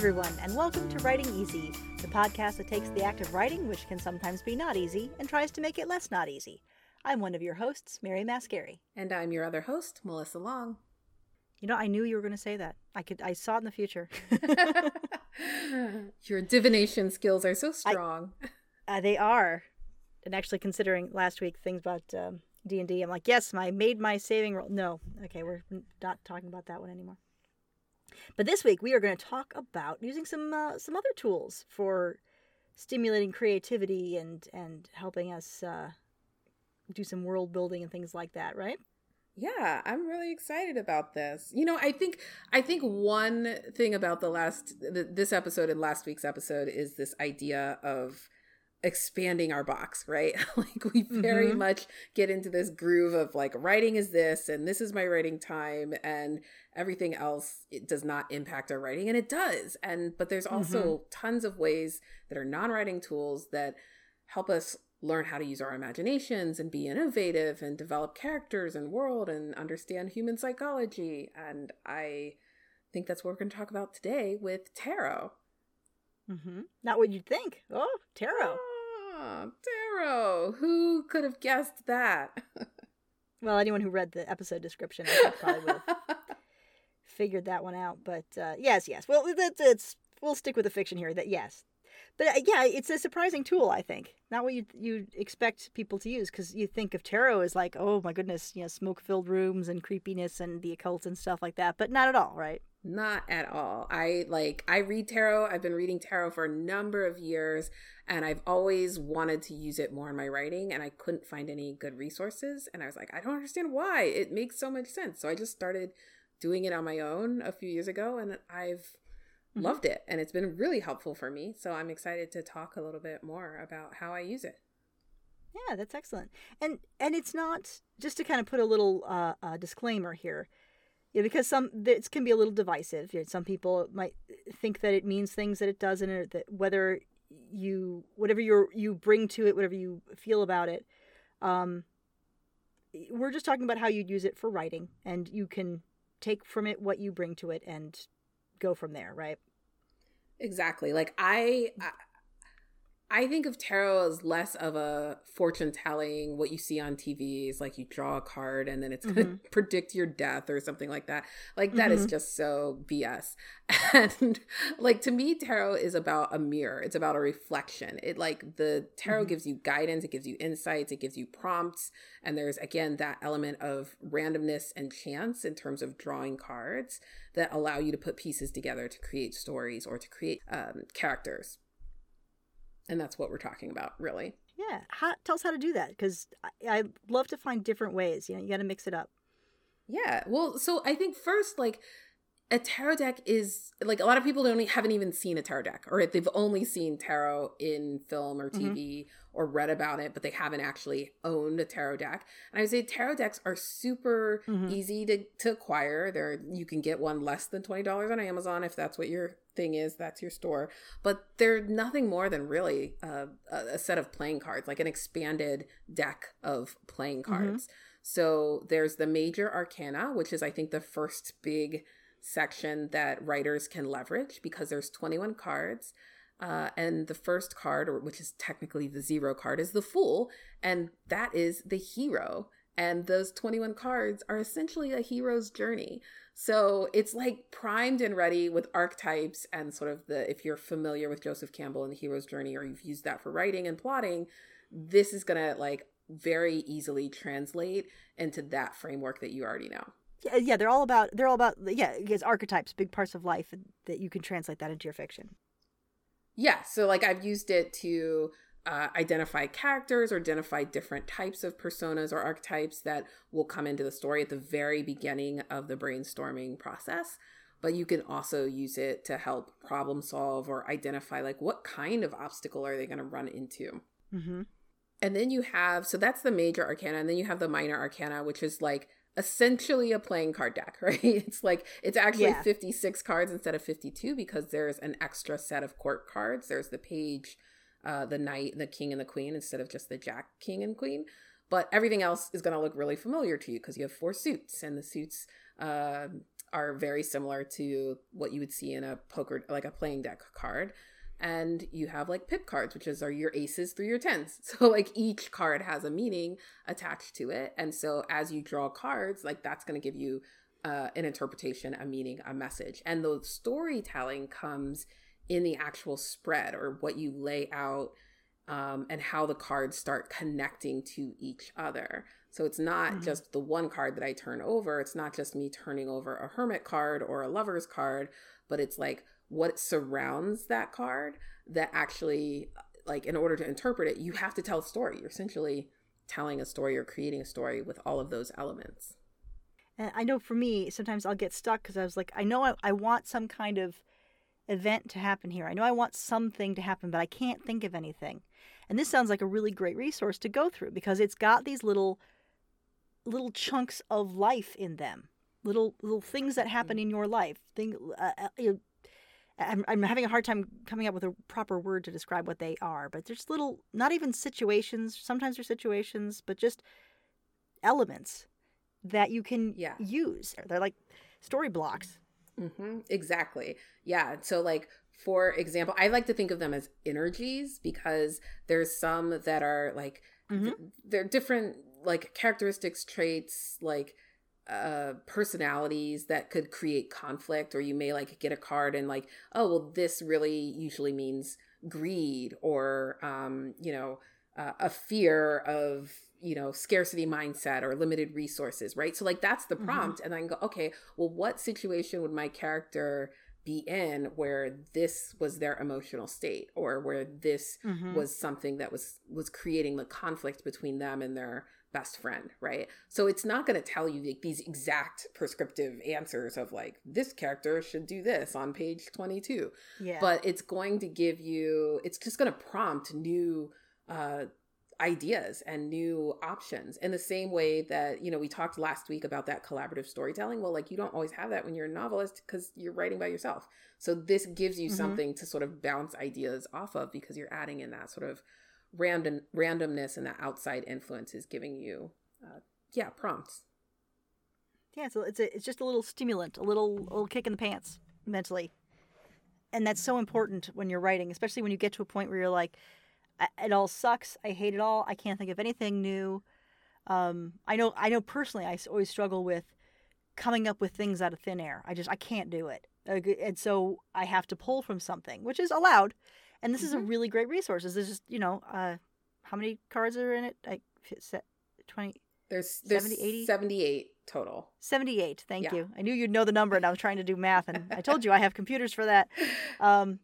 everyone, and welcome to Writing Easy, the podcast that takes the act of writing, which can sometimes be not easy, and tries to make it less not easy. I'm one of your hosts, Mary Mascari. And I'm your other host, Melissa Long. You know, I knew you were going to say that. I could, I saw it in the future. your divination skills are so strong. I, uh, they are. And actually, considering last week things about um, D and D, I'm like, yes, I made my saving roll. No, okay, we're not talking about that one anymore. But this week we are going to talk about using some uh, some other tools for stimulating creativity and and helping us uh, do some world building and things like that, right? Yeah, I'm really excited about this. You know, I think I think one thing about the last this episode and last week's episode is this idea of expanding our box, right? like we very mm-hmm. much get into this groove of like writing is this and this is my writing time and everything else it does not impact our writing and it does. And but there's also mm-hmm. tons of ways that are non-writing tools that help us learn how to use our imaginations and be innovative and develop characters and world and understand human psychology and I think that's what we're going to talk about today with tarot. Mm-hmm. Not what you'd think. Oh, tarot. Oh, tarot. Who could have guessed that? well, anyone who read the episode description probably would have figured that one out. But uh, yes, yes. Well, it's, it's we'll stick with the fiction here. That yes, but uh, yeah, it's a surprising tool. I think not what you you expect people to use because you think of tarot as like, oh my goodness, you know, smoke filled rooms and creepiness and the occult and stuff like that. But not at all, right? Not at all. I like I read tarot. I've been reading tarot for a number of years and I've always wanted to use it more in my writing and I couldn't find any good resources and I was like, I don't understand why. It makes so much sense. So I just started doing it on my own a few years ago and I've mm-hmm. loved it and it's been really helpful for me. So I'm excited to talk a little bit more about how I use it. Yeah, that's excellent. And and it's not just to kind of put a little uh, uh disclaimer here yeah, because some it can be a little divisive. You know, some people might think that it means things that it doesn't, or that whether you whatever you you bring to it, whatever you feel about it. Um, we're just talking about how you'd use it for writing, and you can take from it what you bring to it and go from there, right? Exactly. Like I, I think of tarot as less of a fortune telling, what you see on TV is like you draw a card and then it's going to mm-hmm. predict your death or something like that. Like that mm-hmm. is just so BS. And like to me, tarot is about a mirror, it's about a reflection. It like the tarot mm-hmm. gives you guidance, it gives you insights, it gives you prompts. And there's again that element of randomness and chance in terms of drawing cards that allow you to put pieces together to create stories or to create um, characters and that's what we're talking about really. Yeah. How, tell us how to do that because I, I love to find different ways. You know you got to mix it up. Yeah. Well so i think first like a tarot deck is like a lot of people don't haven't even seen a tarot deck or they've only seen tarot in film or TV mm-hmm. or read about it but they haven't actually owned a tarot deck and i would say tarot decks are super mm-hmm. easy to, to acquire there you can get one less than $20 on amazon if that's what your thing is that's your store but they're nothing more than really uh, a set of playing cards like an expanded deck of playing mm-hmm. cards mm-hmm. so there's the major arcana which is i think the first big section that writers can leverage because there's 21 cards uh, and the first card or which is technically the zero card is the fool and that is the hero. And those 21 cards are essentially a hero's journey. So it's like primed and ready with archetypes and sort of the if you're familiar with joseph campbell and the hero's journey or you've used that for writing and plotting this is gonna like very easily translate into that framework that you already know yeah, yeah, they're all about they're all about yeah, because archetypes, big parts of life that you can translate that into your fiction. Yeah, so like I've used it to uh, identify characters or identify different types of personas or archetypes that will come into the story at the very beginning of the brainstorming process. But you can also use it to help problem solve or identify like what kind of obstacle are they going to run into. Mm-hmm. And then you have so that's the major arcana, and then you have the minor arcana, which is like essentially a playing card deck, right? It's like it's actually yeah. 56 cards instead of 52 because there's an extra set of court cards. There's the page, uh, the knight, the king, and the queen instead of just the jack, king, and queen. But everything else is going to look really familiar to you because you have four suits, and the suits uh, are very similar to what you would see in a poker, like a playing deck card. And you have like pip cards, which is are your aces through your tens. So like each card has a meaning attached to it. And so as you draw cards, like that's going to give you uh, an interpretation, a meaning, a message. And the storytelling comes in the actual spread or what you lay out um, and how the cards start connecting to each other. So it's not mm-hmm. just the one card that I turn over. It's not just me turning over a hermit card or a lover's card, but it's like what surrounds that card that actually, like, in order to interpret it, you have to tell a story. You're essentially telling a story or creating a story with all of those elements. And I know for me, sometimes I'll get stuck because I was like, I know I, I want some kind of event to happen here. I know I want something to happen, but I can't think of anything. And this sounds like a really great resource to go through because it's got these little little chunks of life in them. Little little things that happen mm. in your life. Thing uh, uh, I'm, I'm having a hard time coming up with a proper word to describe what they are, but there's little, not even situations, sometimes they're situations, but just elements that you can yeah. use. They're like story blocks. Mm-hmm. Exactly. Yeah. So, like, for example, I like to think of them as energies because there's some that are like, mm-hmm. th- they're different, like, characteristics, traits, like, uh personalities that could create conflict or you may like get a card and like oh well this really usually means greed or um you know uh, a fear of you know scarcity mindset or limited resources right so like that's the mm-hmm. prompt mm-hmm. and then go okay well what situation would my character be in where this was their emotional state or where this mm-hmm. was something that was was creating the conflict between them and their best friend right? So it's not going to tell you like, these exact prescriptive answers of like this character should do this on page 22 yeah. But it's going to give you it's just going to prompt new uh ideas and new options in the same way that you know we talked last week about that collaborative storytelling. Well like you don't always have that when you're a novelist because you're writing by yourself. So this gives you mm-hmm. something to sort of bounce ideas off of because you're adding in that sort of random randomness and that outside influence is giving you uh, yeah prompts yeah so it's a, it's just a little stimulant a little little kick in the pants mentally and that's so important when you're writing especially when you get to a point where you're like it all sucks. I hate it all. I can't think of anything new. Um, I know. I know personally. I always struggle with coming up with things out of thin air. I just I can't do it, and so I have to pull from something, which is allowed. And this mm-hmm. is a mm-hmm. really great resource. This is just you know, uh, how many cards are in it? Like twenty. There's, there's 70, 80? 78 total. 78. Thank yeah. you. I knew you'd know the number and I was trying to do math and I told you I have computers for that. Um,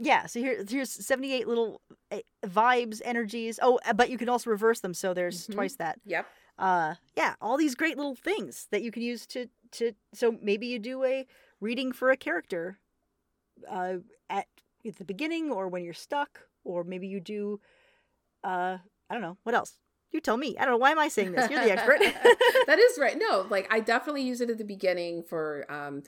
yeah, so here, here's 78 little eh, vibes, energies. Oh, uh, but you can also reverse them, so there's mm-hmm. twice that. Yep. Uh, yeah, all these great little things that you can use to to. So maybe you do a reading for a character, uh, at at the beginning or when you're stuck, or maybe you do, uh, I don't know what else. You tell me. I don't know why am I saying this. You're the expert. that is right. No, like I definitely use it at the beginning for um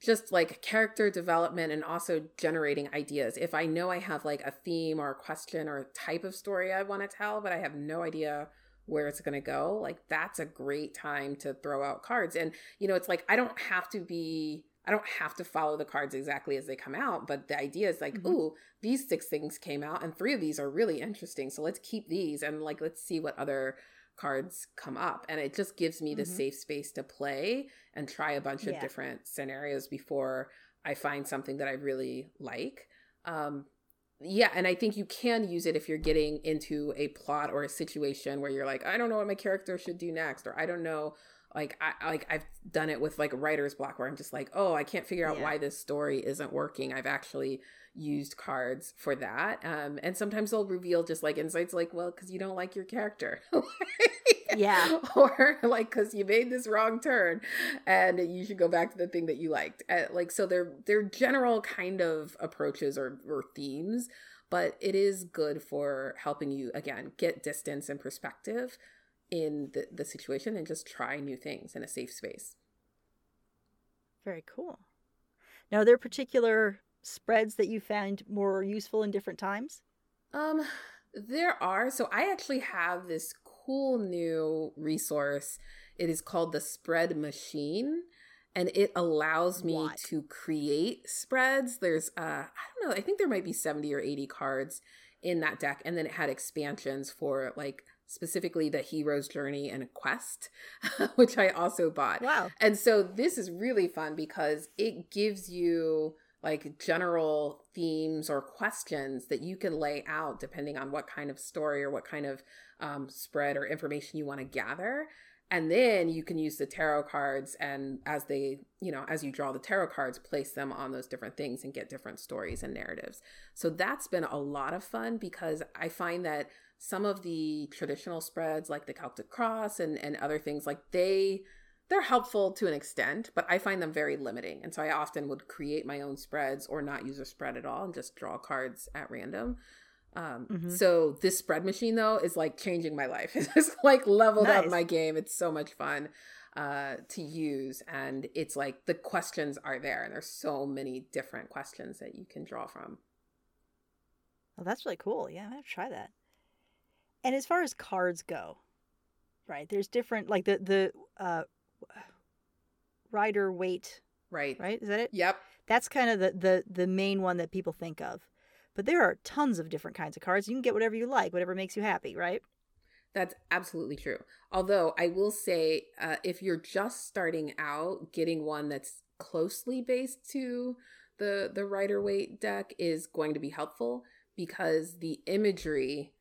just like character development and also generating ideas. If I know I have like a theme or a question or a type of story I want to tell, but I have no idea where it's going to go, like that's a great time to throw out cards. And, you know, it's like I don't have to be. I don't have to follow the cards exactly as they come out, but the idea is like, mm-hmm. ooh, these six things came out and three of these are really interesting. So let's keep these and like let's see what other cards come up and it just gives me the mm-hmm. safe space to play and try a bunch yeah. of different scenarios before i find something that i really like um yeah and i think you can use it if you're getting into a plot or a situation where you're like i don't know what my character should do next or i don't know like I like I've done it with like writer's block where I'm just like, oh, I can't figure out yeah. why this story isn't working. I've actually used cards for that. Um, and sometimes they'll reveal just like insights like, well, because you don't like your character. yeah. Or like, because you made this wrong turn and you should go back to the thing that you liked. Uh, like, so they're, they're general kind of approaches or, or themes, but it is good for helping you, again, get distance and perspective in the, the situation and just try new things in a safe space. Very cool. Now, are there particular spreads that you found more useful in different times? Um, there are. So I actually have this cool new resource. It is called the Spread Machine. and it allows me What? to create spreads. There's uh I don't know, I think there might be 70 or 80 cards in that deck and then it had expansions for like specifically the hero's journey and a quest which I also bought. Wow. And so this is really fun because it gives you like general themes or questions that you can lay out depending on what kind of story or what kind of um, spread or information you want to gather. And then you can use the tarot cards and as they, you know, as you draw the tarot cards, place them on those different things and get different stories and narratives. So that's been a lot of fun because I find that some of the traditional spreads like the Celtic Cross and, and other things like they they're helpful to an extent, but I find them very limiting. And so I often would create my own spreads or not use a spread at all and just draw cards at random. Um, Mhm. So this spread machine though is like changing my life. It's like leveled up my game. It's so much fun uh, to use, and it's like the questions are there, and there's so many different questions that you can draw from. Well, that's really cool. Yeah, I'm gonna try that. And as far as cards go, right? There's different, like the the uh, Rider Waite, Right. right? Is that it? Yep. That's kind of the the the main one that people think of. But there are tons of different kinds of cards. You can get whatever you like, whatever makes you happy, right? That's absolutely true. Although I will say, uh, if you're just starting out, getting one that's closely based to the the Rider Waite deck is going to be helpful because the imagery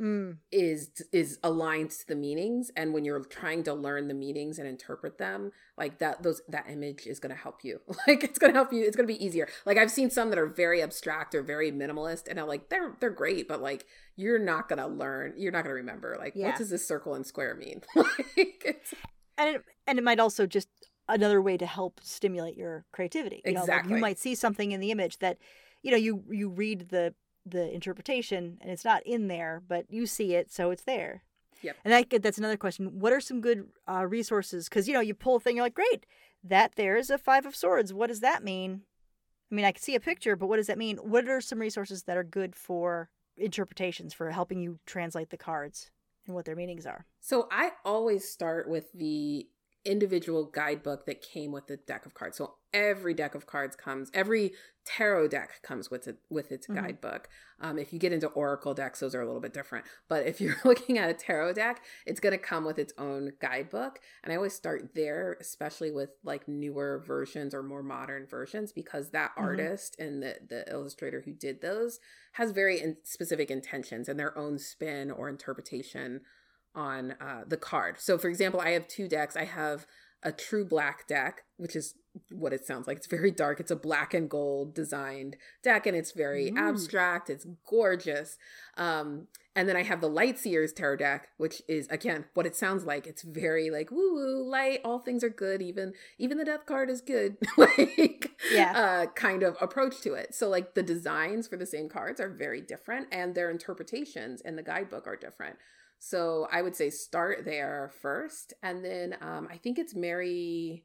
Mm. is is aligned to the meanings, and when you're trying to learn the meanings and interpret them, like that, those that image is going to help you. Like it's going to help you. It's going to be easier. Like I've seen some that are very abstract or very minimalist, and I'm like, they're they're great, but like you're not going to learn. You're not going to remember. Like Yeah. what does this circle and square mean? like it's And it, and it might also just another way to help stimulate your creativity. You know, like Exactly. you might see something in the image that, you know, you you read the the interpretation and it's not in there, but you see it, so it's there. Yep. And that, that's another question. What are some good uh, resources? Because you know, you pull a thing, you're like, great, that there's a five of swords. What does that mean? I mean, I can see a picture, but what does that mean? What are some resources that are good for interpretations for helping you translate the cards and what their meanings are? So I always start with the individual guidebook that came with the deck of cards. So every deck of cards comes, every tarot deck comes with it with its Mhm. guidebook. Um, if you get into oracle decks, those are a little bit different. But if you're looking at a tarot deck, it's going to come with its own guidebook. And I always start there, especially with like newer versions or more modern versions, because that Mhm. artist and the the illustrator who did those has very in- specific intentions and their own spin or interpretation on uh, the card. So, for example, I have two decks. I have a true black deck, which is what it sounds like. It's very dark. It's a black and gold designed deck, and it's very Ooh. abstract. It's gorgeous. Um, and then I have the Light Seers tarot deck, which is again what it sounds like. It's very like woo woo light. All things are good. Even even the death card is good. like Yeah. uh, kind of approach to it. So like the designs for the same cards are very different, and their interpretations in the guidebook are different. So I would say start there first, and then um, I think it's Mary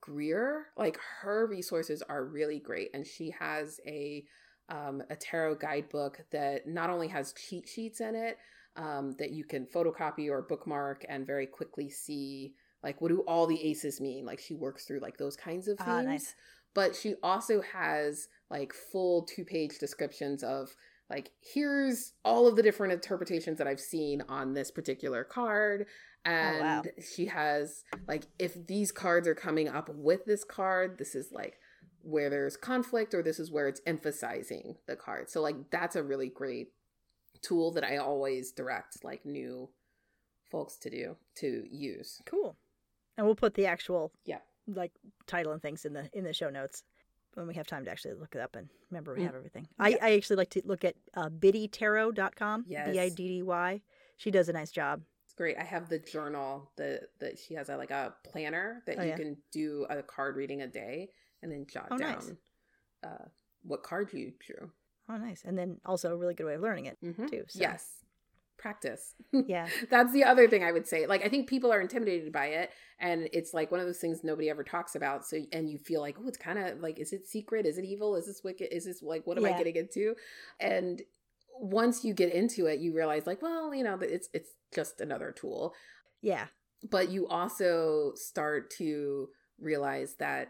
Greer. Like her resources are really great, and she has a um, a tarot guidebook that not only has cheat sheets in it um, that you can photocopy or bookmark and very quickly see like what do all the aces mean. Like she works through like those kinds of things Ah, nice. but she also has like full two page descriptions of like here's all of the different interpretations that I've seen on this particular card and Oh, wow. she has like if these cards are coming up with this card this is like where there's conflict or this is where it's emphasizing the card so like that's a really great tool that I always direct like new folks to do to use Cool. And we'll put the actual Yeah. like title and things in the in the show notes when we have time to actually look it up and remember we Mm. have everything. I, I actually like to look at uh, biddytarot.com. Yes. B I D D Y. She does a nice job. It's great. I have the journal that that she has a like a planner that Oh, you yeah. can do a card reading a day and then jot Oh, down nice. uh, what card you drew. Oh, nice. And then also a really good way of learning it Mhm. too. So. Yes, practice. Yeah. That's the other thing I would say. Like I think people are intimidated by it, and it's like one of those things nobody ever talks about. So and you feel like, oh, it's kind of like, is it secret? Is it evil? Is this wicked? Is this like, what am I getting into? And once you get into it, you realize like, well, you know, that it's it's just another tool. Yeah. but you also start to realize that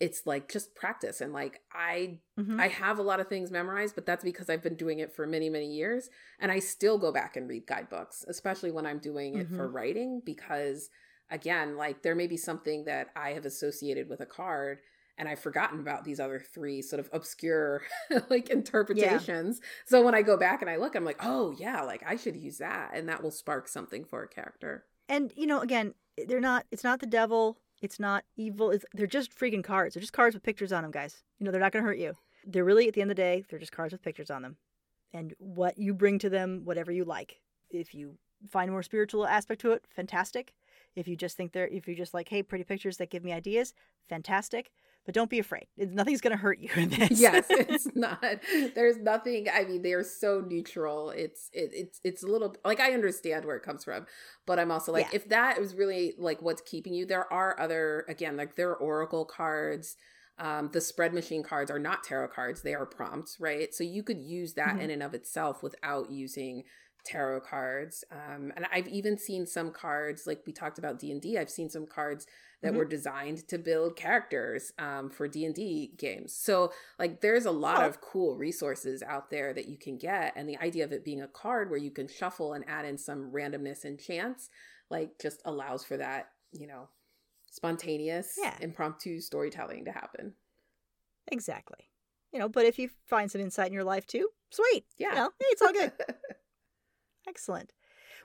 it's like just practice and like I Mhm. I have a lot of things memorized, but that's because I've been doing it for many, many years. And I still go back and read guidebooks, especially when I'm doing it for writing, because again, like there may be something that I have associated with a card and I've forgotten about these other three sort of obscure like interpretations. So when I go back and I look, I'm like, oh yeah, like I should use that. And that will spark something for a character. And you know, again, they're not. It's not the devil. It's not evil. It's, they're just freaking cards. They're just cards with pictures on them, guys. You know, they're not going to hurt you. They're really, at the end of the day, they're just cards with pictures on them. And what you bring to them, whatever you like. If you find more spiritual aspect to it, fantastic. If you just think they're, if you're just like, hey, pretty pictures that give me ideas, fantastic. But don't be afraid. It's, nothing's going to hurt you in this. yes it's not there's nothing i mean they're so neutral it's it, it's it's a little like i understand where it comes from but i'm also like Yeah. if that is really like what's keeping you there are other again like there are oracle cards um, the spread machine cards are not tarot cards they are prompts right so you could use that Mhm. in and of itself without using tarot cards um, and i've even seen some cards like we talked about d&d i've seen some cards that Mhm. were designed to build characters um, for d&d games so like there's a lot Oh. of cool resources out there that you can get and the idea of it being a card where you can shuffle and add in some randomness and chance like just allows for that you know spontaneous Yeah. impromptu storytelling to happen Exactly. You know, but if you find some insight in your life too, sweet. Yeah. You know, hey, it's all good. Excellent.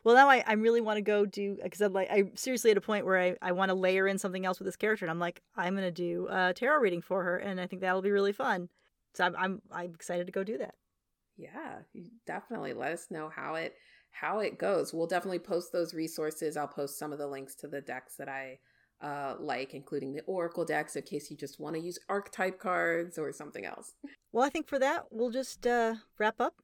Well, now I, I really want to go do because I'm like I'm seriously at a point where I, I want to layer in something else with this character, and I'm like I'm gonna do a tarot reading for her, and I think that'll be really fun. So I'm I'm I'm excited to go do that. yeah you definitely let us know how it how it goes we'll definitely post those resources i'll post some of the links to the decks that i uh like including the oracle decks in case you just want to use archetype cards or something else Well, I think for that we'll just uh, wrap up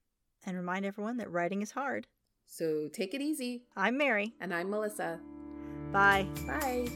and remind everyone that writing is hard. So take it easy I'm Mary. and i'm melissa Bye. bye